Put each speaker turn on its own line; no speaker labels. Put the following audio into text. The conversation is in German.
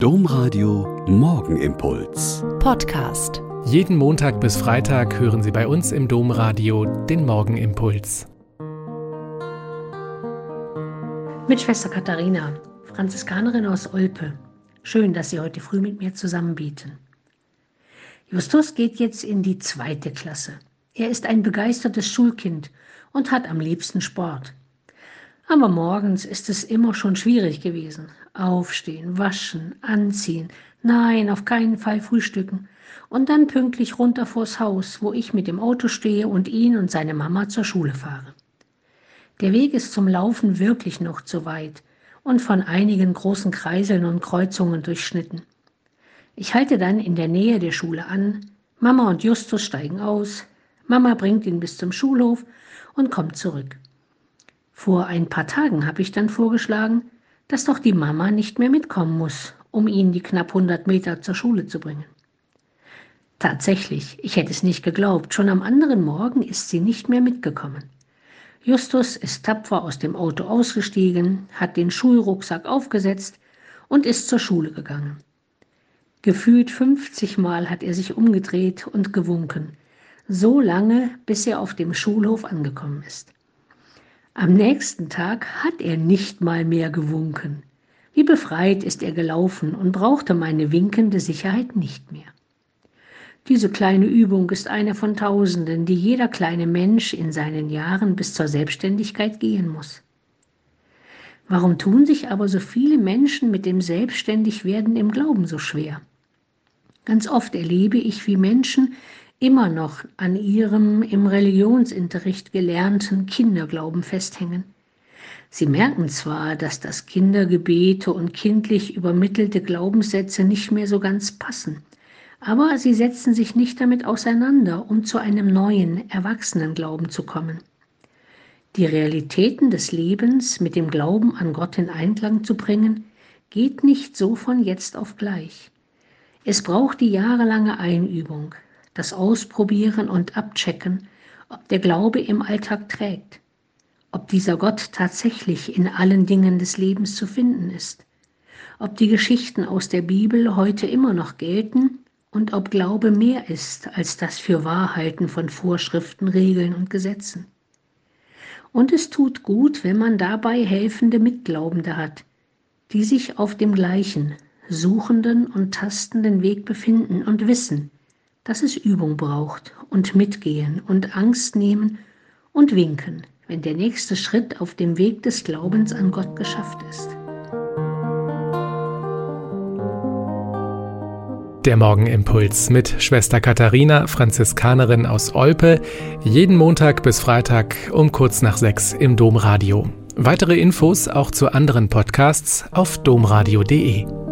Domradio Morgenimpuls.
Podcast.
Jeden Montag bis Freitag hören Sie bei uns im Domradio den Morgenimpuls.
Mit Schwester Katharina, Franziskanerin aus Olpe. Schön, dass Sie heute früh mit mir zusammenbieten. Justus geht jetzt in die zweite Klasse. Er ist ein begeistertes Schulkind und hat am liebsten Sport. Aber morgens ist es immer schon schwierig gewesen. Aufstehen, waschen, anziehen, nein, auf keinen Fall frühstücken. Und dann pünktlich runter vors Haus, wo ich mit dem Auto stehe und ihn und seine Mama zur Schule fahre. Der Weg ist zum Laufen wirklich noch zu weit und von einigen großen Kreiseln und Kreuzungen durchschnitten. Ich halte dann in der Nähe der Schule an, Mama und Justus steigen aus, Mama bringt ihn bis zum Schulhof und kommt zurück. Vor ein paar Tagen habe ich dann vorgeschlagen, dass doch die Mama nicht mehr mitkommen muss, um ihn die knapp 100 Meter zur Schule zu bringen. Tatsächlich, ich hätte es nicht geglaubt, schon am anderen Morgen ist sie nicht mehr mitgekommen. Justus ist tapfer aus dem Auto ausgestiegen, hat den Schulrucksack aufgesetzt und ist zur Schule gegangen. Gefühlt 50 Mal hat er sich umgedreht und gewunken, so lange, bis er auf dem Schulhof angekommen ist. Am nächsten Tag hat er nicht mal mehr gewunken. Wie befreit ist er gelaufen und brauchte meine winkende Sicherheit nicht mehr. Diese kleine Übung ist eine von Tausenden, die jeder kleine Mensch in seinen Jahren bis zur Selbstständigkeit gehen muss. Warum tun sich aber so viele Menschen mit dem Selbstständigwerden im Glauben so schwer? Ganz oft erlebe ich, wie Menschen immer noch an ihrem im Religionsunterricht gelernten Kinderglauben festhängen. Sie merken zwar, dass das Kindergebete und kindlich übermittelte Glaubenssätze nicht mehr so ganz passen, aber sie setzen sich nicht damit auseinander, um zu einem neuen, erwachsenen Glauben zu kommen. Die Realitäten des Lebens mit dem Glauben an Gott in Einklang zu bringen, geht nicht so von jetzt auf gleich. Es braucht die jahrelange Einübung, das Ausprobieren und Abchecken, ob der Glaube im Alltag trägt, ob dieser Gott tatsächlich in allen Dingen des Lebens zu finden ist, ob die Geschichten aus der Bibel heute immer noch gelten und ob Glaube mehr ist als das für Wahrheiten von Vorschriften, Regeln und Gesetzen. Und es tut gut, wenn man dabei helfende Mitglaubende hat, die sich auf dem gleichen, suchenden und tastenden Weg befinden und wissen, dass es Übung braucht und mitgehen und Angst nehmen und winken, wenn der nächste Schritt auf dem Weg des Glaubens an Gott geschafft ist.
Der Morgenimpuls mit Schwester Katharina, Franziskanerin aus Olpe, jeden Montag bis Freitag um kurz nach sechs im Domradio. Weitere Infos auch zu anderen Podcasts auf domradio.de.